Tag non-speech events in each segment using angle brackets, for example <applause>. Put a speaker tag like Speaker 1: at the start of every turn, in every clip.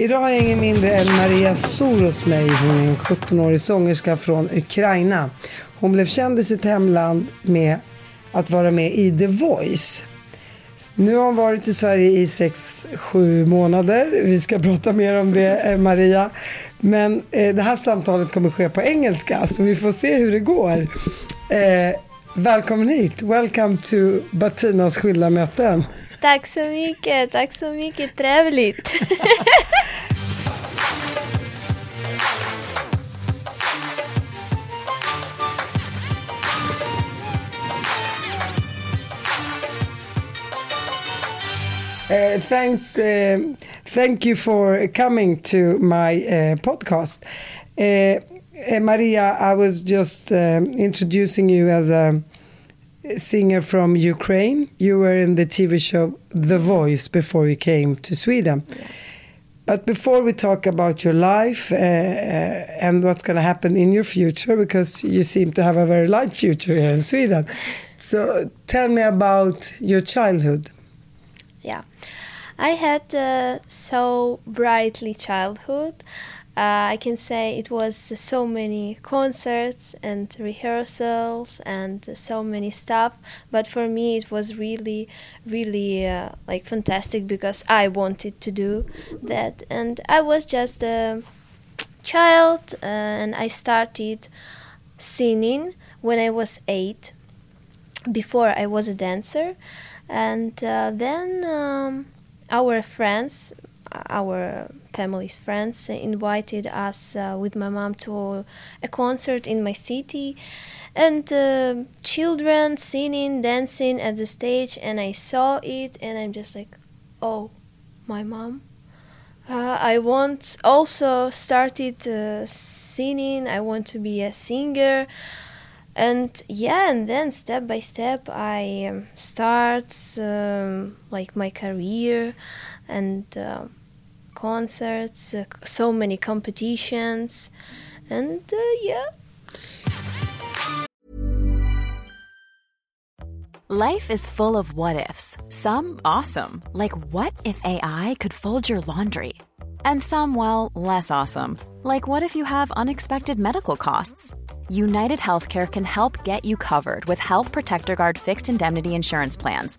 Speaker 1: Idag har jag ingen mindre än Maria Soros mig. Hon är en 17-årig sångerska från Ukraina. Hon blev känd i sitt hemland med att vara med i The Voice. Nu har hon varit i Sverige i 6-7 månader. Vi ska prata mer om det, eh, Maria. Men eh, det här samtalet kommer ske på engelska, så vi får se hur det går. Eh, välkommen hit. Welcome to Batinas skilda möten.
Speaker 2: Tack så mycket, tack så mycket. Trevligt.
Speaker 1: Uh, <laughs> thanks, uh, thank you for coming to my uh, podcast. Maria, I was just introducing you as a singer from Ukraine. You were in the TV show The Voice before you came to Sweden. Yeah. But before we talk about your life uh, and what's going to happen in your future, because you seem to have a very light future here in Sweden. So tell me about your childhood.
Speaker 2: Yeah, I had a so brightly childhood. Uh, I can say it was so many concerts and rehearsals and so many stuff. But for me, it was really, really uh, like fantastic because I wanted to do that, and I was just a child, uh, and I started singing when I was eight. Before I was a dancer, and uh, then um, our friends, our family's friends, invited us uh, with my mom to a concert in my city, and uh, children singing, dancing at the stage, and I saw it, and I'm just like, oh, my mom. Uh, I want also started uh, singing. I want to be a singer and yeah and then step by step i um, start um, like my career and uh, concerts uh, so many competitions and uh, yeah.
Speaker 3: Life is full of what ifs. Some awesome like what if ai could fold your laundry? And some well less awesome like what if you have unexpected medical costs? United Healthcare can help get you covered with Health Protector Guard fixed indemnity insurance plans.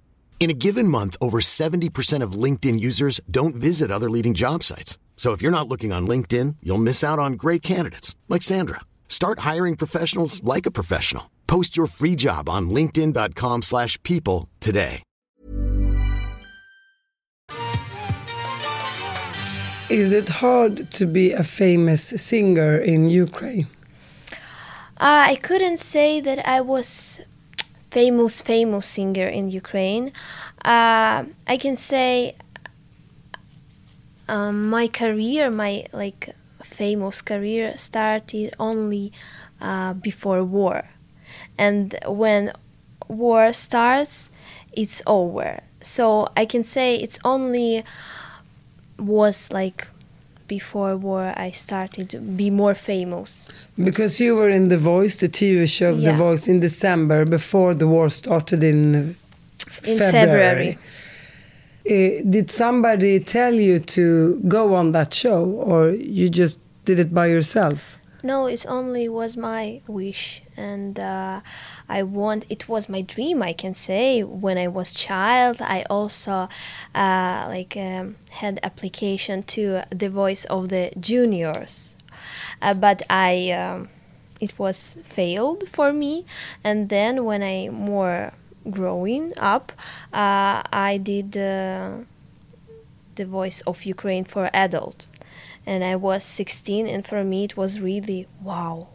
Speaker 4: In a given month, over 70% of LinkedIn users don't visit other leading job sites. So if you're not looking on LinkedIn, you'll miss out on great candidates like Sandra. Start hiring professionals like a professional. Post your free job on linkedin.com/people today.
Speaker 1: Is it hard to be a famous singer in Ukraine?
Speaker 2: Uh, I couldn't say that I was famous, famous singer in Ukraine. Uh, I can say um, my career, my like famous career, started only uh, before war, and when war starts, it's over. So I can say it's only was like before war I started to be more famous.
Speaker 1: Because you were in The Voice, the TV show yeah. The Voice in December before the war started in,
Speaker 2: in February.
Speaker 1: February. Uh, did somebody tell you to go on that show or you just did it by yourself?
Speaker 2: No, it only was my wish, and uh, I want. It was my dream. I can say when I was child, I also uh, like um, had application to the Voice of the Juniors, uh, but I um, it was failed for me. And then when I more growing up, uh, I did uh, the Voice of Ukraine for adult and I was 16 and for me it was really wow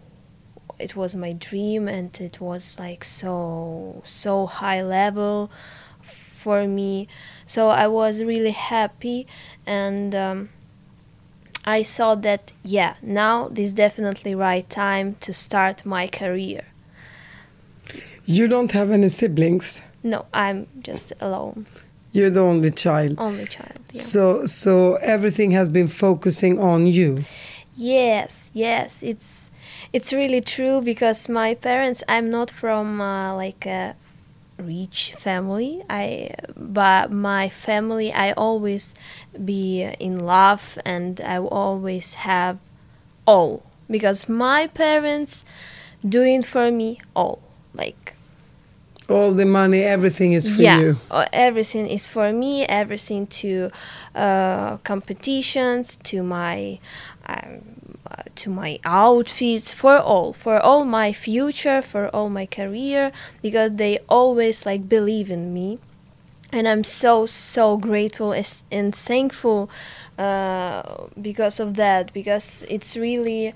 Speaker 2: it was my dream and it was like so so high level for me so I was really happy and um, I saw that yeah, now this definitely right time to start my career.
Speaker 1: You don't have any siblings.
Speaker 2: No, I'm just alone,
Speaker 1: You're the only child.
Speaker 2: only child. Yeah.
Speaker 1: So so everything has been focusing on you.
Speaker 2: Yes, yes, it's it's really true because my parents. I'm not from uh, like a rich family. I but my family. I always be in love and I always have all because my parents doing for me all like
Speaker 1: All the money, everything is for
Speaker 2: yeah,
Speaker 1: you.
Speaker 2: uh, everything is for me. Everything to uh, competitions, to my um, to my outfits, for all, for all my future, for all my career, because they always like believe in me, and I'm so so grateful and thankful uh, because of that. Because it's really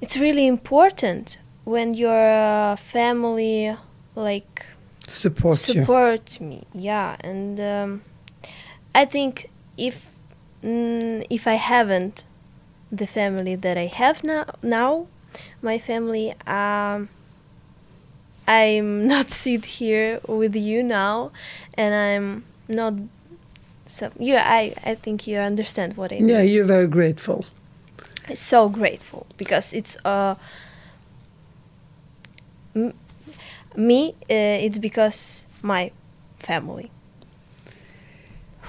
Speaker 2: it's really important when your uh, family like
Speaker 1: Support you.
Speaker 2: support me yeah and um, i think if mm, if i haven't the family that i have now now. My family um, i'm <laughs> not sit here with you now and i'm not so yeah i i think you understand what i mean.
Speaker 1: Yeah, you're very grateful.
Speaker 2: so grateful because it's uh m- me uh, it's because my family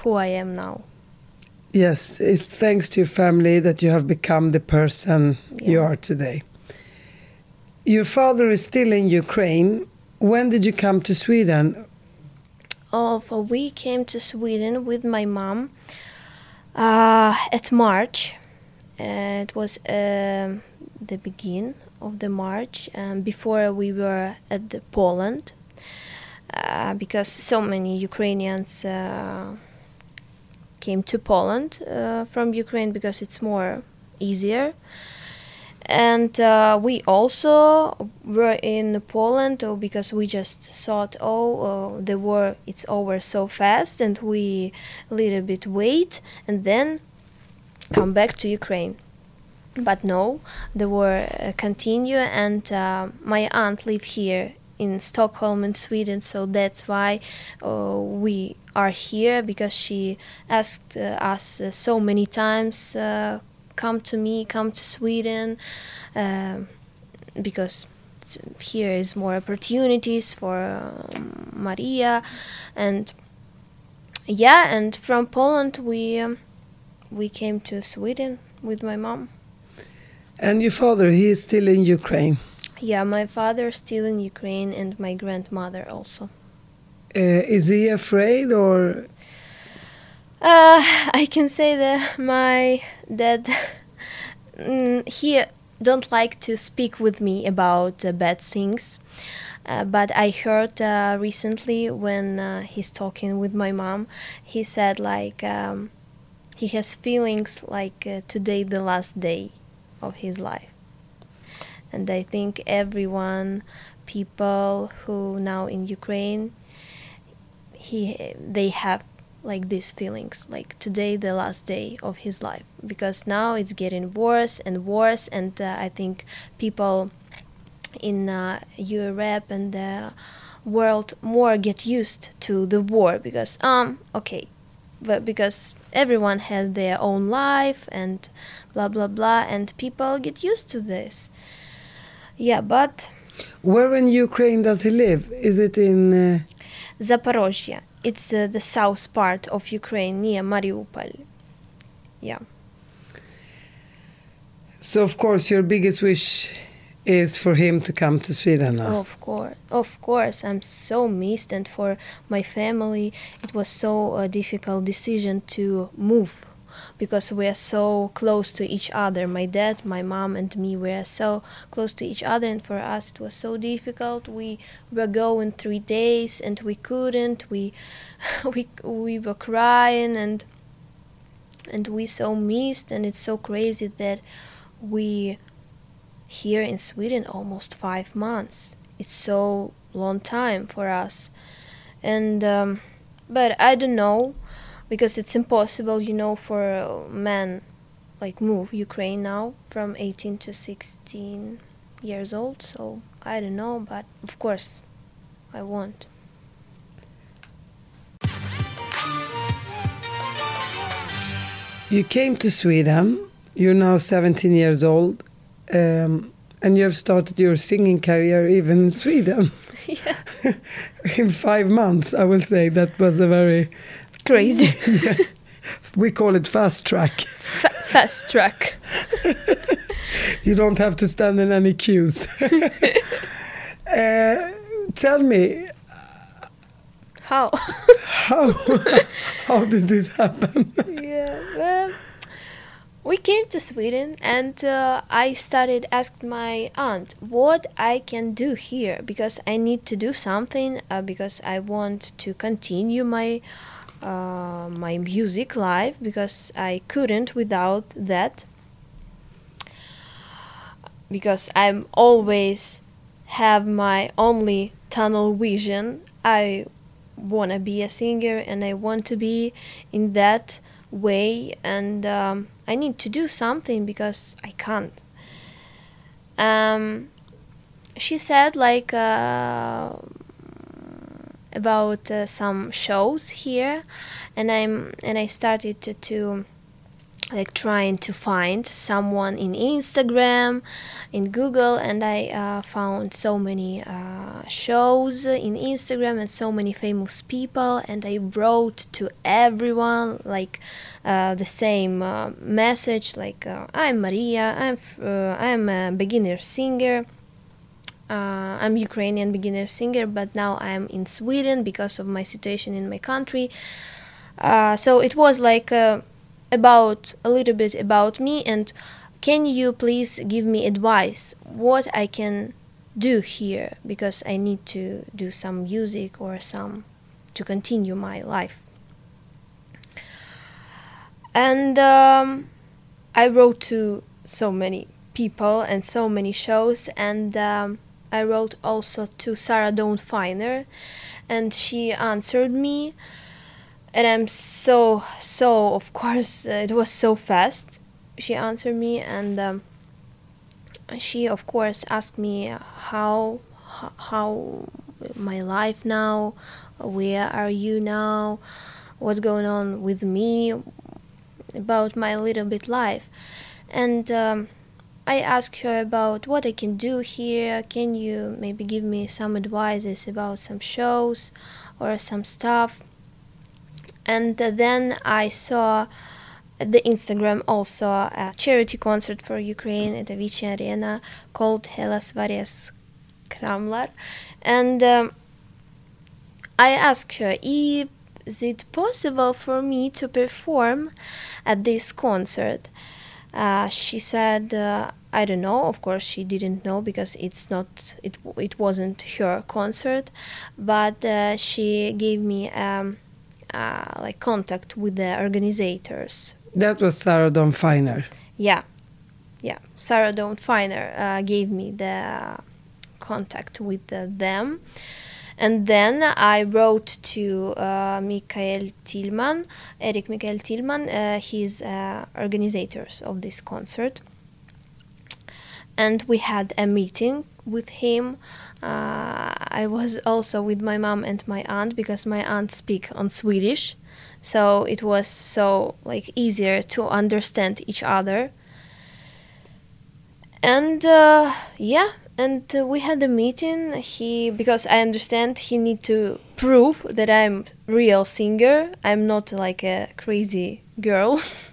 Speaker 2: who i am now
Speaker 1: Yes, it's thanks to your family that you have become the person you are today. Your father is still in Ukraine. When did you come to Sweden?
Speaker 2: of we came to sweden with my mom uh, at march uh, it was um, the begin of the march um, before we were at the poland uh, because so many ukrainians uh, came to Poland uh, from Ukraine because it's more easier. And uh, we also were in Poland uh, because we just thought, oh, uh, the war it's over so fast, and we a little bit wait and then come back to Ukraine. But no, the war uh, continue, and uh, my aunt live here in Stockholm in Sweden, so that's why uh, we are here because she asked uh, us uh, so many times, uh, come to me, come to Sweden, um because here is more opportunities for um, Maria, and yeah, and from Poland we um, we came to Sweden with my mom.
Speaker 1: And your father, he is still in Ukraine.
Speaker 2: Yeah, my father is still in Ukraine and my grandmother also.
Speaker 1: Uh, is he afraid or
Speaker 2: Uh, I can say that my dad, mm, he don't like to speak with me about uh, bad things. Uh, but I heard uh, recently when uh, he's talking with my mom, he said like um, he has feelings like uh, today the last day of his life, and I think everyone, people who now in Ukraine, he they have like these feelings like today the last day of his life. Because now it's getting worse and worse and uh, i think people in uh, europe and the world more get used to the war because um okay but because everyone has their own life and blah blah blah and people get used to this yeah but
Speaker 1: where in Ukraine does he live? Is it in uh,
Speaker 2: zaporozhye it's uh, the south part of ukraine near mariupol yeah
Speaker 1: So of course your biggest wish is for him to come to Sweden now.
Speaker 2: Of course, of course, I'm so missed, and for my family, it was so a difficult decision to move because we are so close to each other. My dad, my mom, and me we are so close to each other, and for us it was so difficult. We were going three days, and we couldn't. We, <laughs> we, we were crying, and and we so missed, and it's so crazy that we here in Sweden almost five months. It's so long time for us, and um, but I don't know because it's impossible, you know, for a man like move Ukraine now from 18 to 16 years old. So I don't know, but of course I want.
Speaker 1: You came to Sweden. You're now 17 years old, um, and you have started your singing career even in Sweden. <laughs>
Speaker 2: yeah. <laughs>
Speaker 1: in five months, I will say that was a very
Speaker 2: Crazy. <laughs>
Speaker 1: we call it fast track.
Speaker 2: Fa- fast track. <laughs>
Speaker 1: You don't have to stand in any queues. <laughs> uh, tell me
Speaker 2: How?
Speaker 1: how how did this happen?
Speaker 2: yeah, well, we came to Sweden and uh, I started asked my aunt what I can do here because I need to do something uh, because I want to continue my uh, my music life because I couldn't without that because I'm always have my only tunnel vision. I want to be a singer and I want to be in that way and um, I need to do something because I can't. Um, she said like uh, about uh, some shows here and I'm and I started to, to like trying to find someone in Instagram, in Google, and I uh, found so many uh, shows in Instagram and so many famous people, and I wrote to everyone like uh, the same uh, message, like uh, I'm Maria, I'm uh, I'm a beginner singer. Uh, I'm Ukrainian beginner singer, but now I'm in Sweden because of my situation in my country. Uh, so it was like uh, about a little bit about me and can you please give me advice what I can do here because I need to do some music or some to continue my life. And um, I wrote to so many people and so many shows and um, I wrote also to Sarah Dawn Finer and she answered me and I'm so so of course uh, it was so fast. She answered me and um, she of course asked me how how my life now, where are you now, what's going on with me, about my little bit life, and. Um, I asked her about what I can do here. Can you maybe give me some advices about some shows or some stuff? and then I saw the Instagram also a charity concert for Ukraine at Avicii Arena called Hela Sverige skramlar, and um, I asked her if is it possible for me to perform at this concert. Uh, she said, uh, "I don't know." Of course, she didn't know because it's not it. It wasn't her concert, but uh, she gave me. Um, uh, like contact with the organizers.
Speaker 1: That was Sarah Dawn Finer.
Speaker 2: Yeah, yeah. Sarah Dawn Finer uh, gave me the contact with the, them, and then I wrote to uh, Mikael Tillman, Eric Michael Tillman. Uh, he's uh, organizers of this concert, and we had a meeting with him uh, I was also with my mom and my aunt because my aunt speak on Swedish, so it was so like easier to understand each other. And uh, yeah, and uh, we had a meeting. He because I understand he need to prove that I'm real singer. I'm not like a crazy girl. <laughs>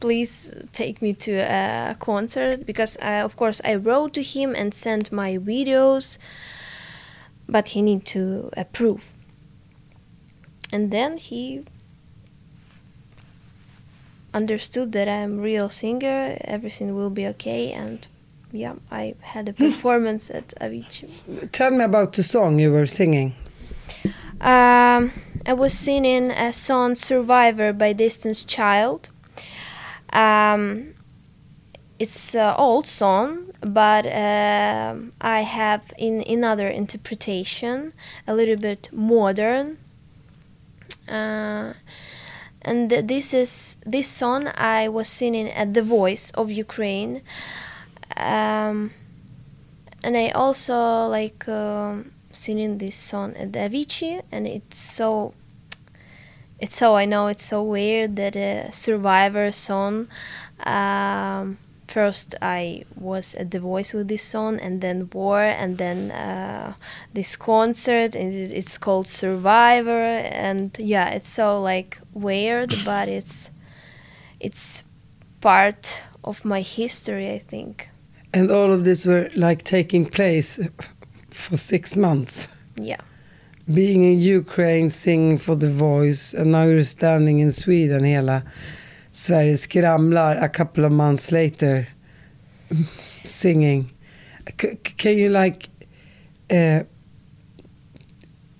Speaker 2: please take me to a concert because I, of course I wrote to him and sent my videos but he need to approve. And then he understood that I'm real singer everything will be okay and yeah I had a performance at Avicii.
Speaker 1: Tell me about the song you were singing.
Speaker 2: um, I was singing a song Survivor by Destiny's Child um, it's an old song, but uh, I have in another interpretation, a little bit modern. Uh, and this is this song I was singing at the Voice of Ukraine, um, and I also like uh, singing this song at the Avicii, and it's so. It's so I know it's so weird that a Survivor song. Um, first I was at the Voice with this song, and then War, and then uh, this concert, and it's called Survivor, and yeah, it's so like weird, but it's it's part of my history, I think.
Speaker 1: And all of this were like taking place <laughs> for six months.
Speaker 2: Yeah.
Speaker 1: Being in Ukraine, singing for the Voice, and now you're standing in Sweden, hela Sverige skramlar a couple of months later singing. C can you like uh,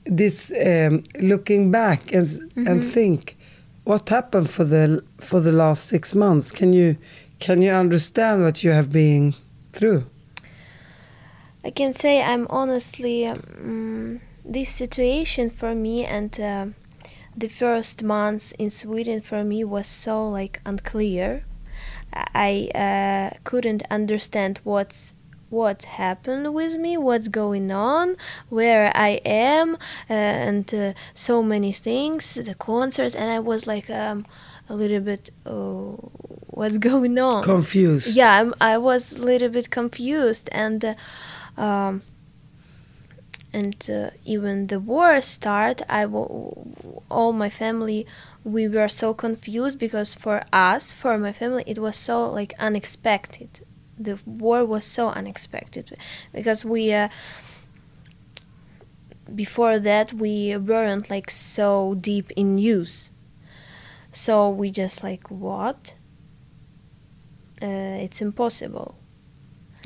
Speaker 1: this um, looking back and mm -hmm. and think what happened for the for the last six months? Can you can you understand what you have been through?
Speaker 2: I can say I'm honestly um, this situation for me and. Uh, the first months in Sweden for me was so like unclear. I uh, couldn't understand what's what happened with me, what's going on, where I am, uh, and uh, so many things, the concerts, and I was like um, a little bit, oh, what's <laughs> going on?
Speaker 1: Confused.
Speaker 2: Yeah, I'm, i was a little bit confused, and uh, um, and uh, even the war start I all my family we were so confused because for us for my family it was so like unexpected. The war was so unexpected because we uh, before that we weren't like so deep in news. So we just like what? Uh, it's impossible.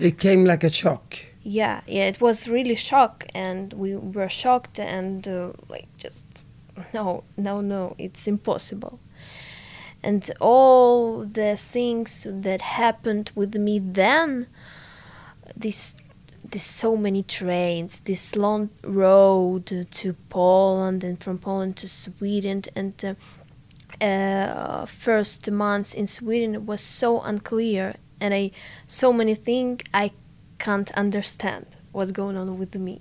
Speaker 1: It came like a shock
Speaker 2: yeah yeah it was really shock and we were shocked and uh, like just <laughs> no no no it's impossible. And all the things that happened with me then this this so many trains this long road to Poland and from Poland to Sweden and uh, uh, first months in Sweden was so unclear and I so many things I can't understand what's going on with me.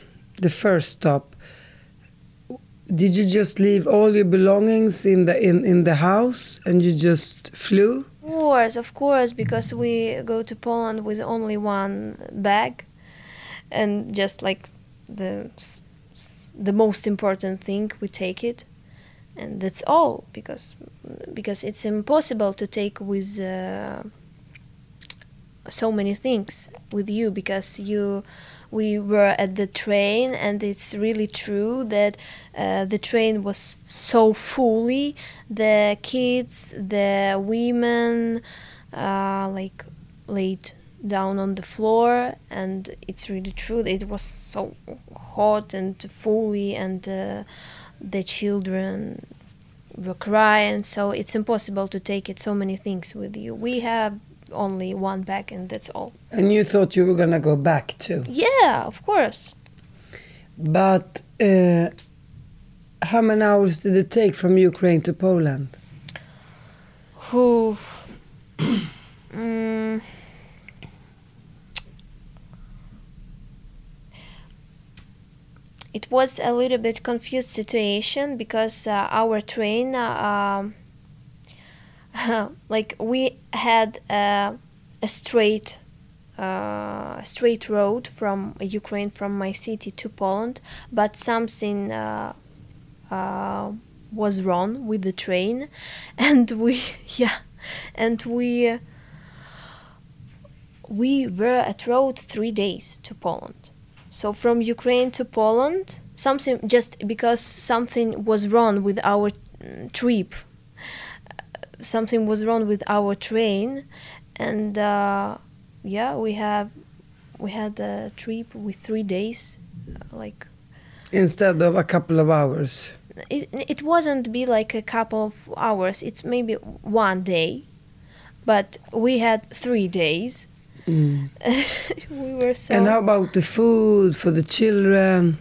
Speaker 1: the first stop, did you just leave all your belongings in the in, in the house and you just flew?
Speaker 2: Of course, of course, because we go to Poland with only one bag, and just like the the most important thing, we take it, and that's all. Because because it's impossible to take with uh, so many things with you because you we were at the train and it's really true that uh, the train was so fully the kids the women uh, like laid down on the floor, and it's really true. It was so hot and fully, and uh, the children were crying. So it's impossible to take it so many things with you. We have only one bag, and that's all.
Speaker 1: And you thought you were gonna go back too.
Speaker 2: Yeah, of course.
Speaker 1: But uh, how many hours did it take from Ukraine to Poland?
Speaker 2: Who? <coughs> mm, it was a little bit confused situation because uh, our train, uh, um, <laughs> like we had a, a straight, uh, straight road from Ukraine, from my city to Poland, but something uh, uh, was wrong with the train, <laughs> and we, <laughs> yeah, and we. we were at road three days to Poland so from Ukraine to Poland, something just because something was wrong with our mm, trip, something was wrong with our train, and uh, yeah, we have we had a trip with three days, uh, like
Speaker 1: Instead of a couple of hours.
Speaker 2: it, it wasn't be like a couple of hours it's maybe one day but we had three days <laughs> we were so
Speaker 1: And how about the food for the children?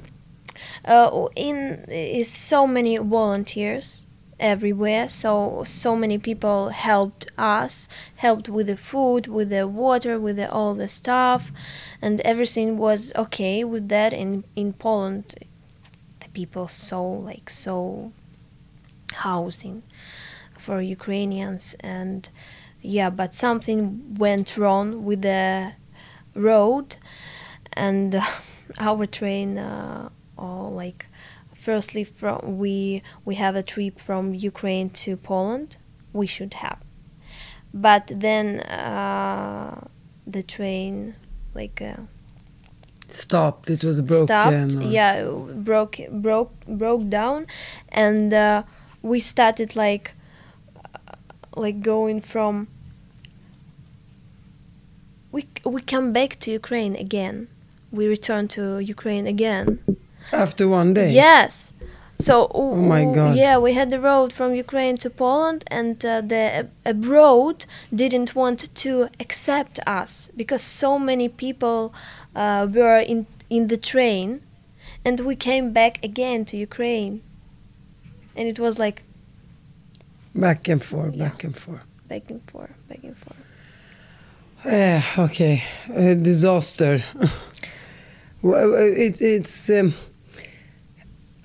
Speaker 2: uh, in is so many volunteers everywhere. So so many people helped us helped with the food with the water with the, all the stuff and everything was okay with that in in poland. The people so like so housing for ukrainians and yeah but something went wrong with the road and <laughs> our train uh, or like firstly from we we have a trip from Ukraine to Poland. We should have. But then uh, the train like uh,
Speaker 1: Stopped. It was broken.
Speaker 2: stopped.
Speaker 1: or-
Speaker 2: yeah broke broke broke down. And uh, we started like uh, like going from we we come back to Ukraine again. We return to Ukraine again
Speaker 1: After one day.
Speaker 2: Yes. So
Speaker 1: Oh my God.
Speaker 2: yeah, we had the road from Ukraine to Poland, and uh, the abroad didn't want to accept us because so many people uh, were in in the train, and we came back again to Ukraine, and it was like
Speaker 1: Back and forth, back and forth.
Speaker 2: back and forth, back and forth.
Speaker 1: Eh, okay, a disaster. <laughs> well, it, it's. Um,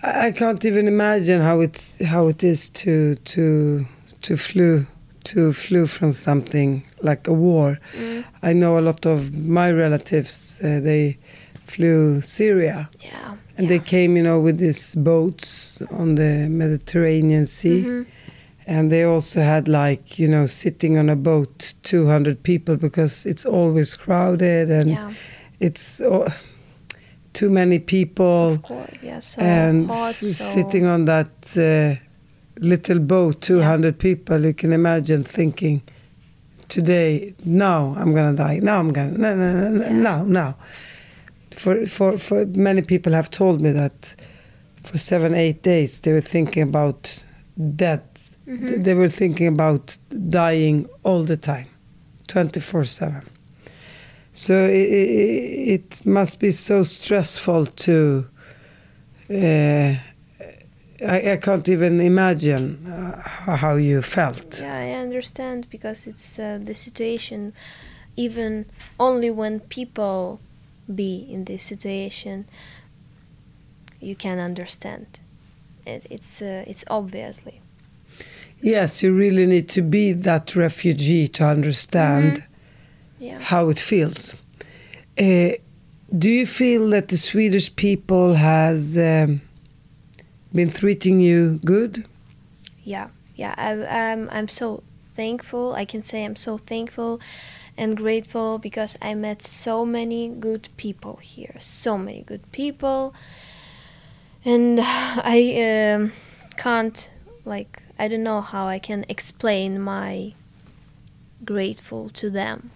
Speaker 1: I can't even imagine how it's how it is to to to flew to flew from something like a war. I know a lot of my relatives. Uh, they flew Syria,
Speaker 2: Yeah.
Speaker 1: and they came, you know, with these boats on the Mediterranean Sea.
Speaker 2: Mm-hmm.
Speaker 1: And they also had like, you know, sitting on a boat, 200 people because it's always crowded and
Speaker 2: Yeah.
Speaker 1: it's uh, too many people.
Speaker 2: Course, yeah. So
Speaker 1: and
Speaker 2: hot, so
Speaker 1: sitting on that uh, little boat, 200 people, you can imagine thinking, today, now I'm gonna die. Now I'm gonna, no, no, no, no, now, now. For, for, for many people have told me that for seven, eight days they were thinking about death. Th- They were thinking about dying all the time, 24 7. So it, it, it must be so stressful to. Uh, I, I can't even imagine uh, how you felt.
Speaker 2: Yeah, I understand because it's uh, the situation. Even only when people be in this situation, you can understand. It, it's uh, it's obviously.
Speaker 1: Yes, you really need to be that refugee to understand
Speaker 2: Yeah.
Speaker 1: how it feels. Uh, do you feel that the Swedish people has um, been treating you good?
Speaker 2: Yeah, yeah. I, I'm I'm so thankful. I can say I'm so thankful and grateful because I met so many good people here. So many good people, and <sighs> I um, can't like I don't know how I can explain my grateful to them.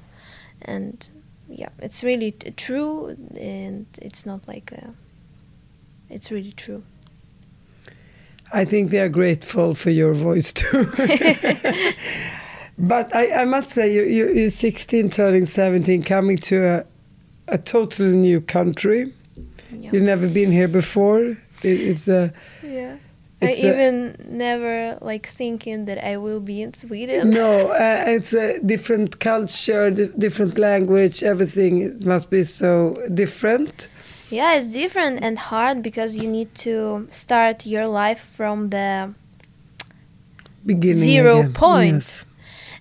Speaker 2: And yeah, it's really t- true, and it's not like a, it's really true.
Speaker 1: I think they are grateful for your voice too. <laughs> but I, I must say, you, you, you're 16, turning 17, coming to a, a totally new country.
Speaker 2: Yeah.
Speaker 1: You've never been here before. It, it's a
Speaker 2: Yeah.
Speaker 1: It's
Speaker 2: I
Speaker 1: a-
Speaker 2: even never like thinking that I will be in Sweden.
Speaker 1: no, uh, it's a different culture, di- different language. Everything must be so different.
Speaker 2: Yeah, it's different and hard because you need to start your life from the
Speaker 1: Beginning
Speaker 2: Zero
Speaker 1: again.
Speaker 2: point.
Speaker 1: Yes.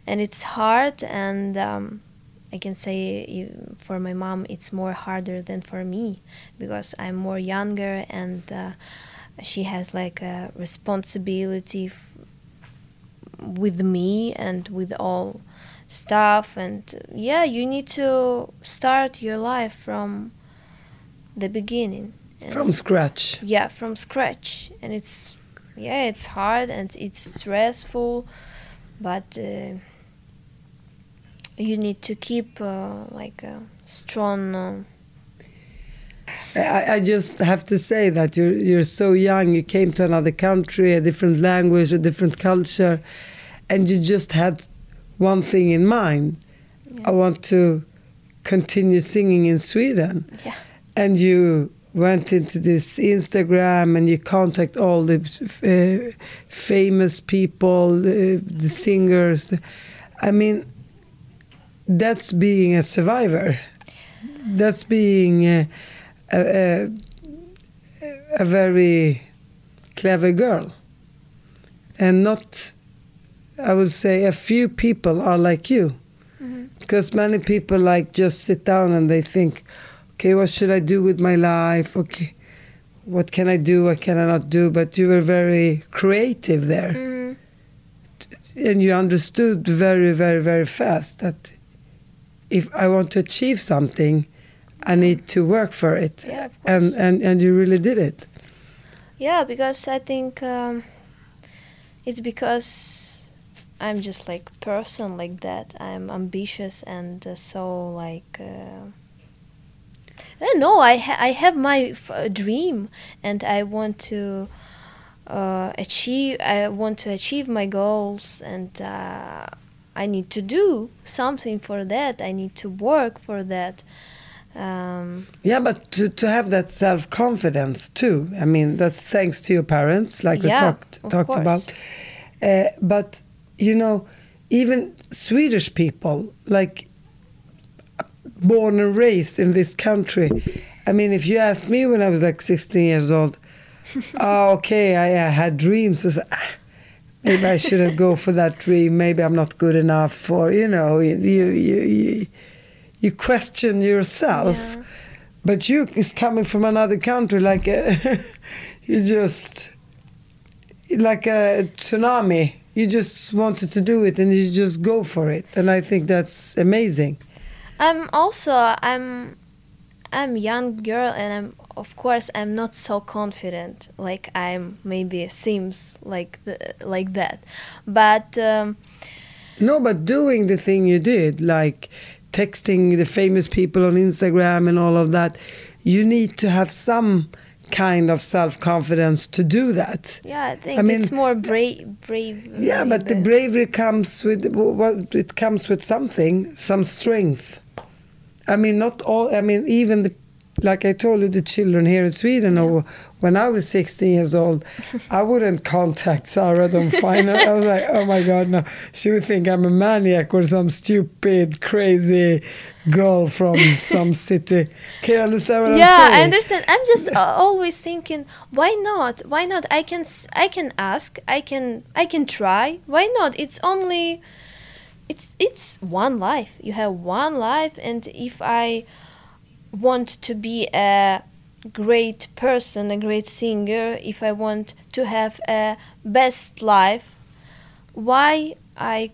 Speaker 2: and it's hard and um, I can say for my mom it's more harder than for me because I'm more younger and uh, she has like a responsibility f- with me and with all stuff and yeah you need to start your life from the beginning And
Speaker 1: From scratch.
Speaker 2: yeah from scratch and it's yeah it's hard and it's stressful but uh, you need to keep uh, like a strong uh,
Speaker 1: I, I just have to say that you're you're so young. You came to another country, a different language, a different culture, and you just had one thing in mind. I want to continue singing in Sweden.
Speaker 2: Yeah.
Speaker 1: And you went into this Instagram and you contact all the uh, famous people, uh, the singers. I mean, that's being a survivor. That's being a, a, a, a very clever girl. And not, I would say, a few people are like you. Because many people like just sit down and they think, okay, what should I do with my life? Okay, what can I do? What can I not do? But you were very creative there.
Speaker 2: mm,
Speaker 1: And you understood very, very, very fast that if I want to achieve something, I need to work for it.
Speaker 2: Yeah, of
Speaker 1: and,
Speaker 2: course.
Speaker 1: and, and you really did it.
Speaker 2: yeah because i think um, it's because i'm just like person like that i'm ambitious and uh, so like uh, I don't know. I ha- I have my f- uh, dream, and I want to uh, achieve. I want to achieve my goals, and uh, I need to do something for that. I need to work for that. Um,
Speaker 1: Yeah, but to, to have that self confidence too. I mean, that's thanks to your parents, like we talked talked
Speaker 2: course.
Speaker 1: about. Uh, but you know, even Swedish people, like born and raised in this country. I mean, if you asked me when I was like 16 years old, oh, <laughs> okay, I, I had dreams. Said, "Ah, maybe I shouldn't go for that dream. Maybe I'm not good enough, or you know, you you you, you question yourself.
Speaker 2: Yeah.
Speaker 1: But you is coming from another country, like a, <laughs> you just like a tsunami. You just wanted to do it, and you just go for it. And I think that's amazing.
Speaker 2: I'm also I'm I'm young girl and I'm of course I'm not so confident like I'm maybe seems like the, like that but um,
Speaker 1: No, but doing the thing you did, like texting the famous people on Instagram and all of that, you need to have some kind of self confidence to do that.
Speaker 2: yeah I think
Speaker 1: I mean-
Speaker 2: it's more brave brave
Speaker 1: Yeah, but the bravery comes with what it comes with something, some strength. I mean, not all. I mean, even the, like I told you, the children here in Sweden, or when I was 16 years old, I wouldn't contact Sarah Dawn Finer. I was like, oh my god, no, she would think I'm a maniac or some stupid, crazy girl from some <laughs> city. Can you understand what I'm saying? yeah?
Speaker 2: I understand. I'm just uh, always thinking why not? Why not? I can I can ask. I can I can try. Why not? It's only it's it's one life. You have one life and if i want to be a great person a great singer if i want to have a best life why i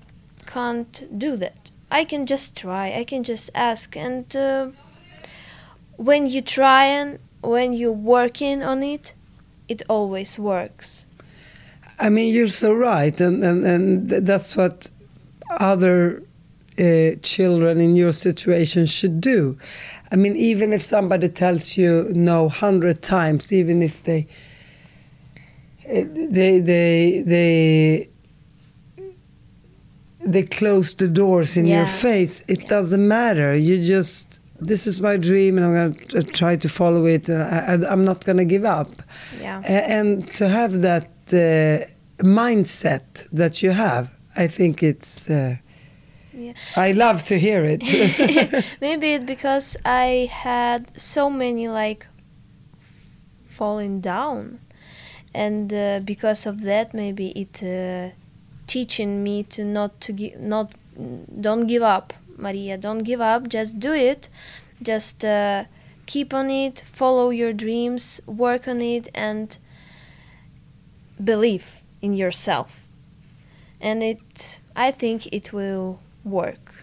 Speaker 2: can't do that i can just try i can just ask and uh, when you try and when you're working on it it always works
Speaker 1: I mean, you're so right, and and and that's what other uh, children in your situation should do. I mean, even if somebody tells you no hundred times, even if they they they they they close the doors in your face, it doesn't matter. You just this is my dream, and I'm going to try to follow it. And I, I'm not going to give up.
Speaker 2: Yeah.
Speaker 1: And to have that uh, mindset that you have, I think it's. Uh,
Speaker 2: Yeah.
Speaker 1: I love to hear it. <laughs> <laughs>
Speaker 2: Maybe it's because I had so many like falling down, and uh, because of that, maybe it uh, teaching me to not to give not don't give up, Maria. Don't give up. Just do it. Just uh, keep on it. Follow your dreams. Work on it, and believe in yourself. And it, I think, it will work.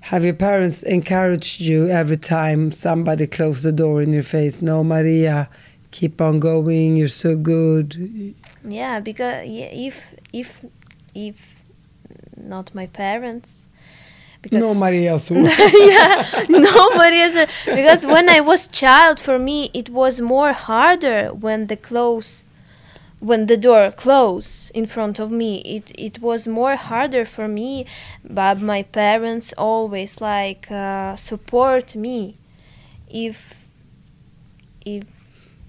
Speaker 1: have your parents encouraged you every time somebody closed the door in your face? No, Maria, keep on going. You're so good.
Speaker 2: Yeah, because if if if not my parents, because
Speaker 1: No, Maria, so. <laughs>
Speaker 2: yeah, nobody is there. because when I was child, for me it was more harder when the close when the door closed in front of me it it was more harder for me but my parents always like uh, support me if if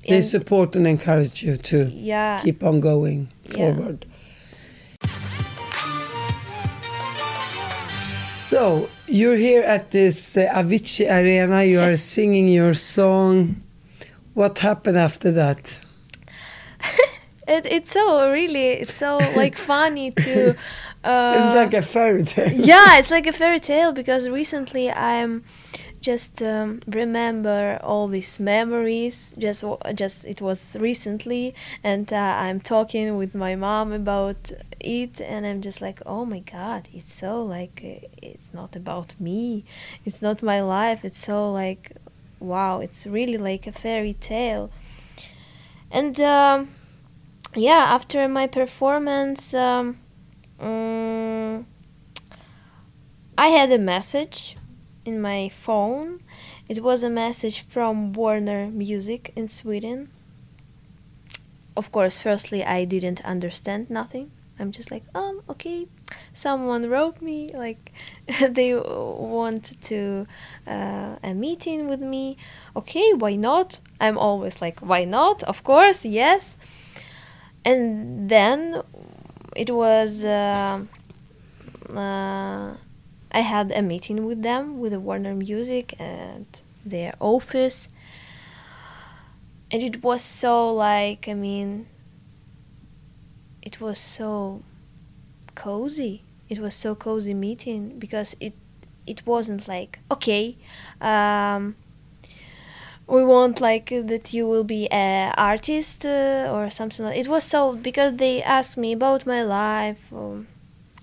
Speaker 1: They support and encourage you to
Speaker 2: yeah
Speaker 1: keep on going
Speaker 2: Yeah.
Speaker 1: forward. So you're here at this uh, Avicii Arena. You are singing your song. What happened after that? <laughs>
Speaker 2: It, it's so really, it's so like <laughs> funny to. Uh,
Speaker 1: it's like a fairy tale. <laughs>
Speaker 2: yeah, it's like a fairy tale because recently I'm just um, remember all these memories. Just, just it was recently, and uh, I'm talking with my mom about it, and I'm just like, oh my god, it's so like it's not about me, it's not my life. It's so like, wow, it's really like a fairy tale, and. Um, yeah after my performance um, mm, i had a message in my phone. It was a message from warner music in sweden. Of course firstly i didn't understand nothing. I'm just like um okay someone wrote me <laughs> like <laughs> they want to uh, a meeting with me. Okay why not? I'm always like why not? Of course yes and then it was uh, uh, I had a meeting with them with the Warner Music at their office, and it was so like I mean, it was so cozy. It was so cozy meeting because it it wasn't like okay. Um, we want like that you will be a artist uh, or something like it was so because they asked me about my life um,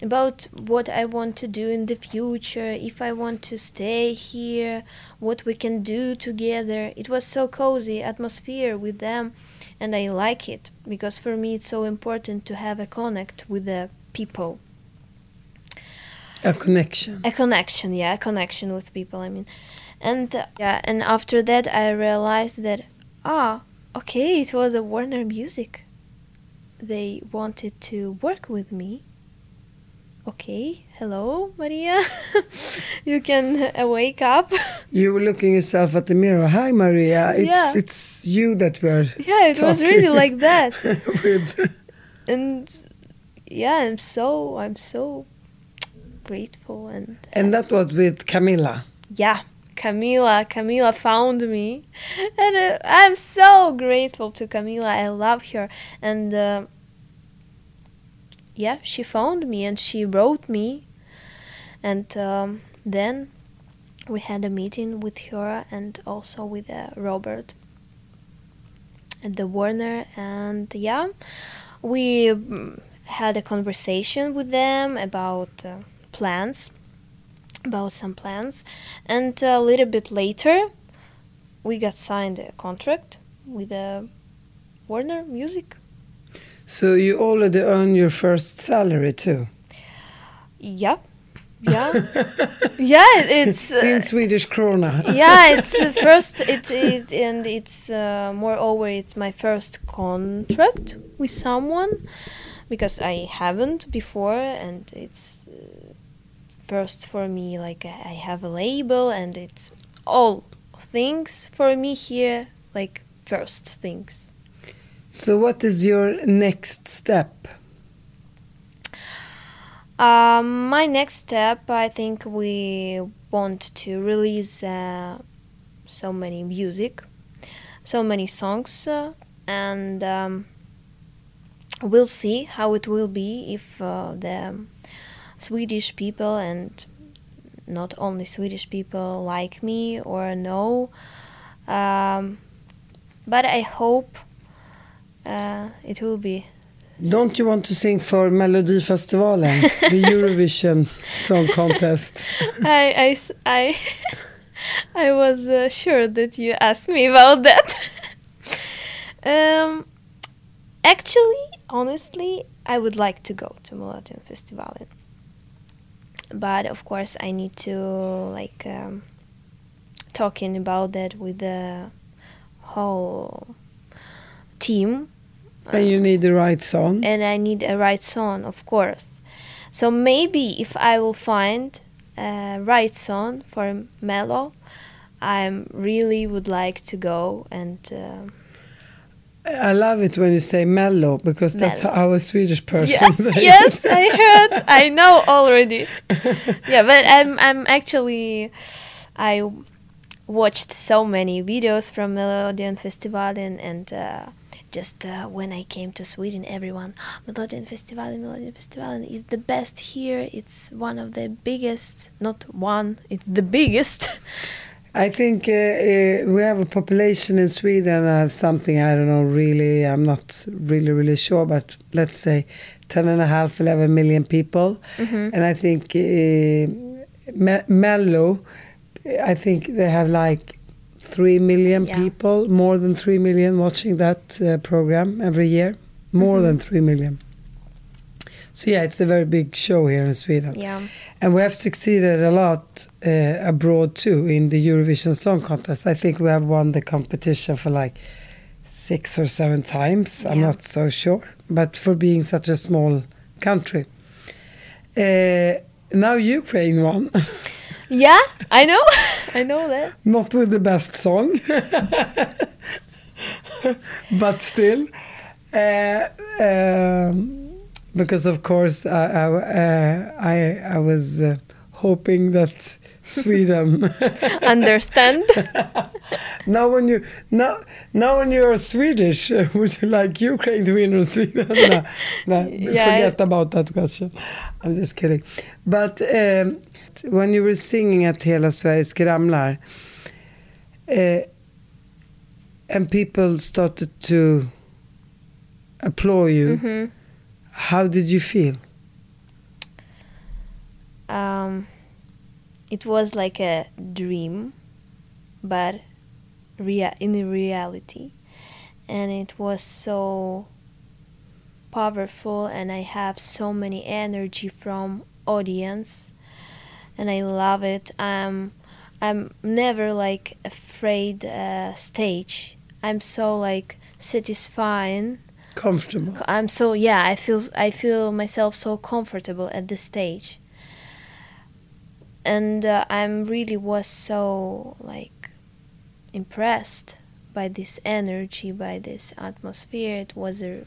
Speaker 2: about what i want to do in the future if i want to stay here what we can do together. It was so cozy atmosphere with them and i like it because for me it's so important to have a connect with the people
Speaker 1: A connection.
Speaker 2: a connection yeah a connection with people i mean and uh, yeah and after that i realized that ah okay it was a warner music they wanted to work with me okay hello maria <laughs> you can uh, wake up <laughs>
Speaker 1: You were looking yourself at the mirror. Hi, Maria. It's
Speaker 2: Yeah.
Speaker 1: it's you that we're
Speaker 2: yeah it was really like that <laughs> and yeah i'm so i'm so grateful and
Speaker 1: And that was with Camilla.
Speaker 2: yeah camila camila found me. <laughs> And uh, i'm so grateful to camila i love her. And uh, yeah she found me and she wrote me. And um, then we had a meeting with her and also with uh, robert at the warner. And yeah we mm, had a conversation with them about uh, plans about some plans and a little bit later we got signed a contract with uh, warner music
Speaker 1: So you already earned your first salary too.
Speaker 2: yeah <laughs> yeah, yeah. It's uh,
Speaker 1: In Swedish krona.
Speaker 2: yeah, <laughs> it's the first. It, it and it's uh, moreover, it's my first contract with someone because I haven't before, and it's uh, first for me. Like I have a label, and it's all things for me here. Like first things.
Speaker 1: So what is your next step?
Speaker 2: Um, my next step, I think we want to release uh, so many music, so many songs, uh, and um, we'll see how it will be if uh, the Swedish people and not only Swedish people like me or know. Um, but I hope uh, it will be
Speaker 1: Don't you want to sing for Melodifestivalen, the <laughs> Eurovision Song Contest?
Speaker 2: I, I, I, <laughs> I was uh, sure that you asked me about that. <laughs> um, actually, honestly, I would like to go to Melodian Festival, but of course, I need to like um, talking about that with the whole team
Speaker 1: and you need the right song.
Speaker 2: and I need a right song, of course. So maybe if I will find a right song for Mello, I really would like to go and uh,
Speaker 1: I love it when you say mellow because that's
Speaker 2: Mellow.
Speaker 1: how a Swedish person
Speaker 2: yes, <laughs> yes, I heard, I know already. <laughs> yeah, but I'm I'm actually I watched so many videos from Melodian Festival and. Uh, just uh, when I came to Sweden, everyone Melodian Festival, Melodian Festival is the best here. It's one of the biggest, not one, it's the biggest. <laughs>
Speaker 1: I think uh, uh, we have a population in Sweden of something, I don't know really, I'm not really, really sure, but let's say 10 and a half, 11 million people. And I think uh, Me- Mello, I think they have like 3 million
Speaker 2: Yeah.
Speaker 1: people, more than 3 million watching that uh, program every year. More than 3 million. So yeah, it's a very big show here in Sweden.
Speaker 2: yeah.
Speaker 1: And we have succeeded a lot uh, abroad too in the Eurovision Song Contest. I think we have won the competition for like six or seven times. I'm not so sure. But for being such a small country. Uh, now Ukraine won, <laughs>
Speaker 2: Yeah, I know. <laughs> I know that.
Speaker 1: not with the best song, <laughs> but still. Uh, um, because of course I I, uh, I, I was uh, hoping that Sweden <laughs>
Speaker 2: Understand? <laughs>
Speaker 1: Now when you now now when you're Swedish, uh, would you like Ukraine to win or Sweden? <laughs> no, no,
Speaker 2: Yeah,
Speaker 1: forget about that question. I'm just kidding. But um, when you were singing at Hela Sverige skramlar, uh, and people started to applaud you,
Speaker 2: Mhm.
Speaker 1: How did you feel?
Speaker 2: um, it was like a dream, but rea- in reality, and it was so powerful, and I have so many energy from audience, and I love it. Um, I'm never like afraid uh, stage. I'm so like satisfying.
Speaker 1: Comfortable.
Speaker 2: I'm so yeah. I feel I feel myself so comfortable at this stage, and uh, I'm really was so like impressed by this energy, by this atmosphere. It was a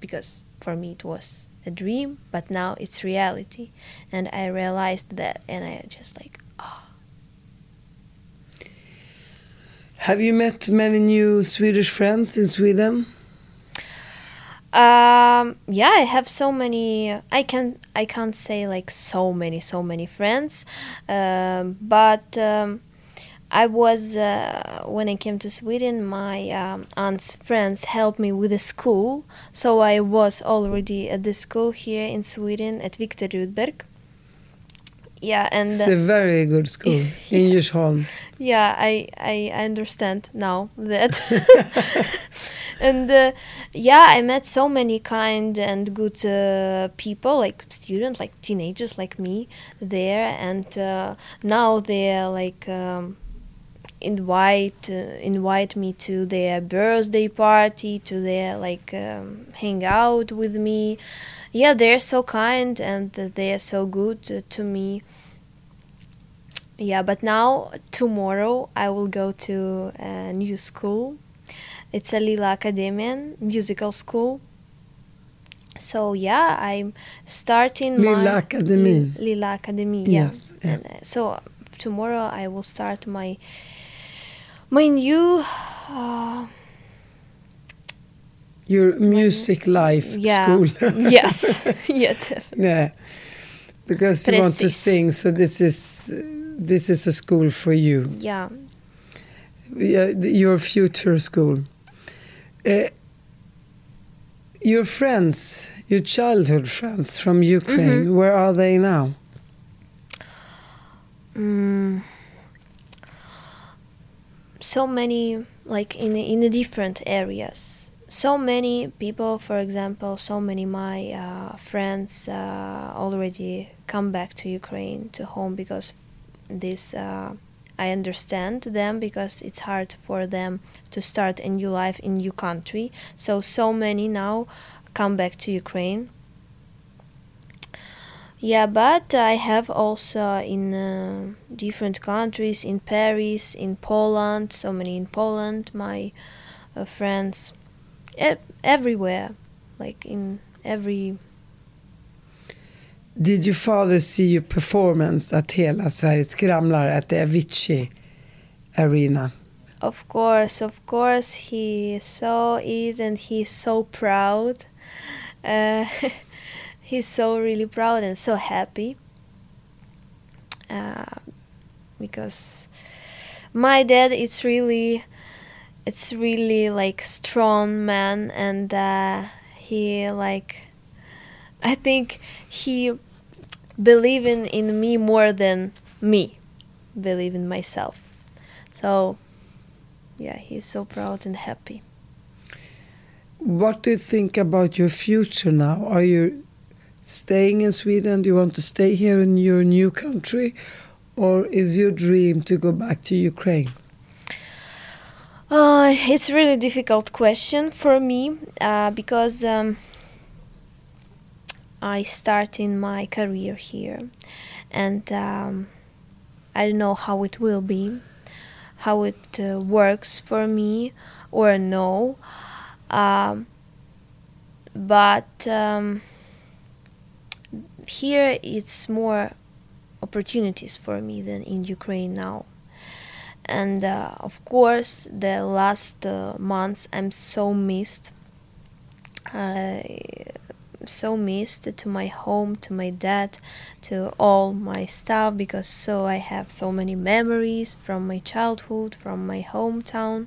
Speaker 2: because for me it was a dream, but now it's reality, and I realized that, and I just like ah.
Speaker 1: Have you met many new Swedish friends in Sweden?
Speaker 2: Um, yeah, I have so many. I can I can't say like so many so many friends, um, but um, I was uh, when I came to Sweden. My um, aunt's friends helped me with the school, so I was already at the school here in Sweden at Viktor Rydberg. Yeah, and
Speaker 1: It's a very good school <laughs> in Djursholm.
Speaker 2: Yeah, I, I I understand now that. <laughs> <laughs> and uh, yeah, I met so many kind and good uh, people, like students, like teenagers, like me, there, and uh, now they're like. Um, invite uh, invite me to their birthday party to their like um, hang out with me yeah they're so kind and they're so good uh, to me yeah but now tomorrow i will go to a new school it's a Lilla Akademien musical school so yeah i'm starting
Speaker 1: Lilla
Speaker 2: my
Speaker 1: Akademien.
Speaker 2: Li- lila academy yeah,
Speaker 1: Yes, yeah.
Speaker 2: And, uh, so tomorrow i will start my my new uh,
Speaker 1: Your music life
Speaker 2: yeah
Speaker 1: school. <laughs>
Speaker 2: yes <laughs> yeah definitely.
Speaker 1: yeah. Because you want to sing, so this is this is a school for you.
Speaker 2: yeah
Speaker 1: Yeah, your future school. Uh, your friends, your childhood friends from Ukraine,
Speaker 2: Mm-hmm.
Speaker 1: where are they now?
Speaker 2: mm, so many like in in the different areas so many people for example so many my uh, friends uh, already come back to ukraine to home because this uh, i understand them because it's hard for them to start a new life in new country so so many now come back to ukraine yeah, but I have also in uh, different countries, in Paris, in Poland, so many in Poland, my uh, friends, e- everywhere, like in every.
Speaker 1: Did your father see your performance at Hela Sverige skramlar at the Avicii Arena?
Speaker 2: Of course, of course, he saw it and he's so proud. Uh, <laughs> he's so really proud and so happy uh, because my dad it's really it's really like strong man and uh, he like i think he believe in, in me more than me believe in myself so yeah he's so proud and happy
Speaker 1: What do you think about your future now? Are you staying in Sweden? Do you want to stay here in your new country? Or is your dream to go back to Ukraine?
Speaker 2: Uh, it's really difficult question for me uh, because um, I start in my career here, and um, I don't know how it will be, how it uh, works for me or no. Um, but um, here it's more opportunities for me than in Ukraine now. And uh, of course the last uh, months i'm so missed. I so missed to my home to my dad to all my stuff because so i have so many memories from my childhood from my hometown.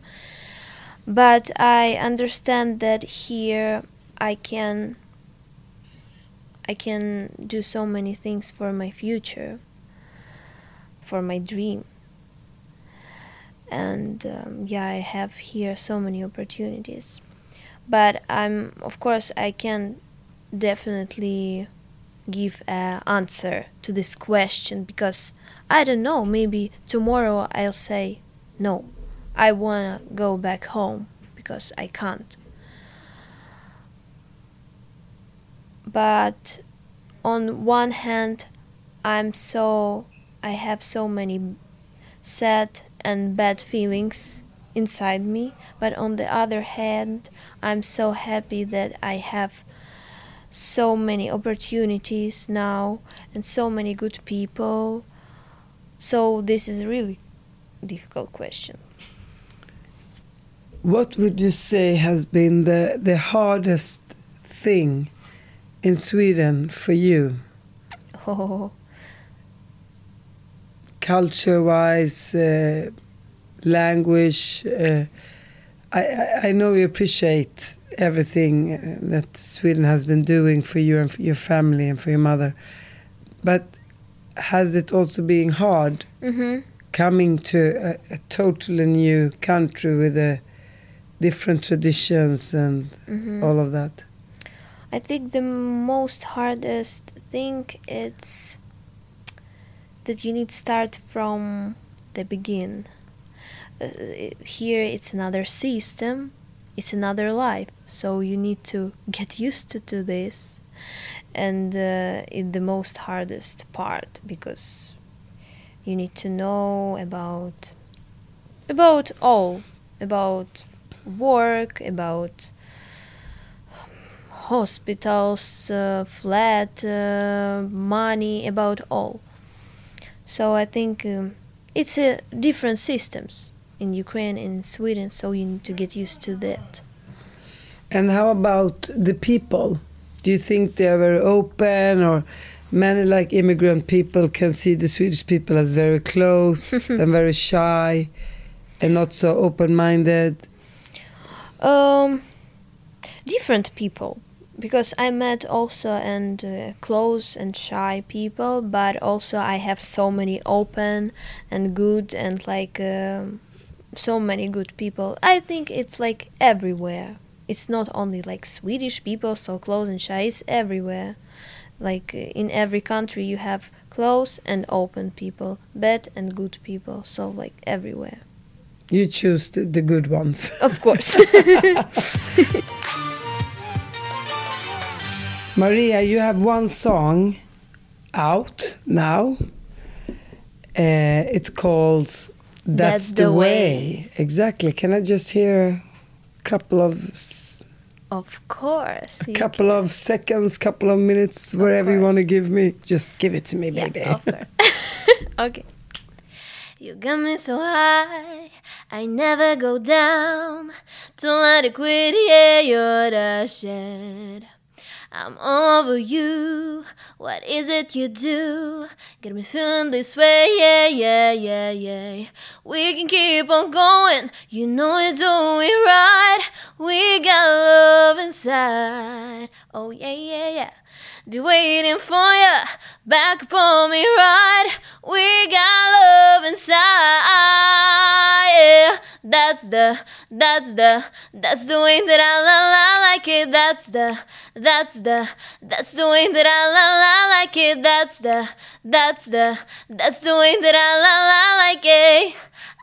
Speaker 2: But i understand that here i can i can do so many things for my future for my dream. And um, yeah i have here so many opportunities. But i'm of course i can definitely give an answer to this question because i don't know maybe tomorrow i'll say no. I want to go back home because i can't. But on one hand i'm so i have so many sad and bad feelings inside me but on the other hand i'm so happy that i have so many opportunities now and so many good people so this is really difficult question
Speaker 1: What would you say has been the, the hardest thing in Sweden for you? <laughs>
Speaker 2: oh
Speaker 1: culture wise, uh, language. Uh, I, I, I know you appreciate everything uh, that Sweden has been doing for you and for your family and for your mother. But has it also been hard
Speaker 2: hmm
Speaker 1: coming to a, a totally new country with a different traditions and
Speaker 2: Mhm.
Speaker 1: all of that?
Speaker 2: I think the most hardest thing is that you need to start from the begin. Uh, here it's another system, it's another life, so you need to get used to, to this, and uh, it's the most hardest part because you need to know about about all about work about hospitals, uh, flat, uh, money, about all. So I think um, it's uh, different systems in Ukraine and Sweden, so you need to get used to that.
Speaker 1: And how about the people? Do you think they are very open or many like immigrant people can see the Swedish people as very close <laughs> and very shy and not so open-minded?
Speaker 2: Um, different people, because I met also and uh, close and shy people, but also I have so many open and good and like um so many good people. I think it's like everywhere. It's not only like Swedish people so close and shy. It's everywhere. Like in every country, you have close and open people, bad and good people. So like everywhere.
Speaker 1: You choose the, the good ones. <laughs>
Speaker 2: Of course. <laughs>
Speaker 1: Maria, you have one song out now. Uh, it's called That's,
Speaker 2: That's
Speaker 1: the,
Speaker 2: the
Speaker 1: way. Exactly. Can I just hear a couple of
Speaker 2: of course.
Speaker 1: a couple of seconds, couple of minutes, wherever you want to give me? Just give it to me, baby.
Speaker 2: Yeah, of course. okay. You got me so high, I never go down. Don't let it quit, yeah, you're the shit. I'm over you. What is it you do? Get me feeling this way, yeah, yeah, yeah, yeah. We can keep on going. You know you're doing right. We got love inside. Oh yeah, yeah, yeah. Be waiting for you. Back upon me, right? We got love inside. Yeah, that's the, that's the, that's the way that I la la like it. That's the, that's the, that's the way that I la la like it. That's the, that's the, that's the way that I la la like it.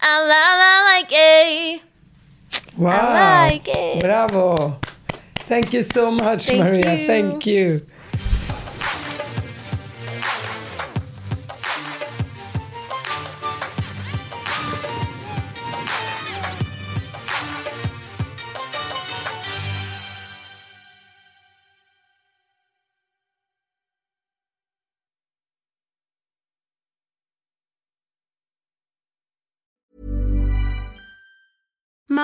Speaker 2: I la la like it.
Speaker 1: Wow.
Speaker 2: like it.
Speaker 1: Bravo. Thank you so much,
Speaker 2: Thank
Speaker 1: Maria.
Speaker 2: you.
Speaker 1: Thank you.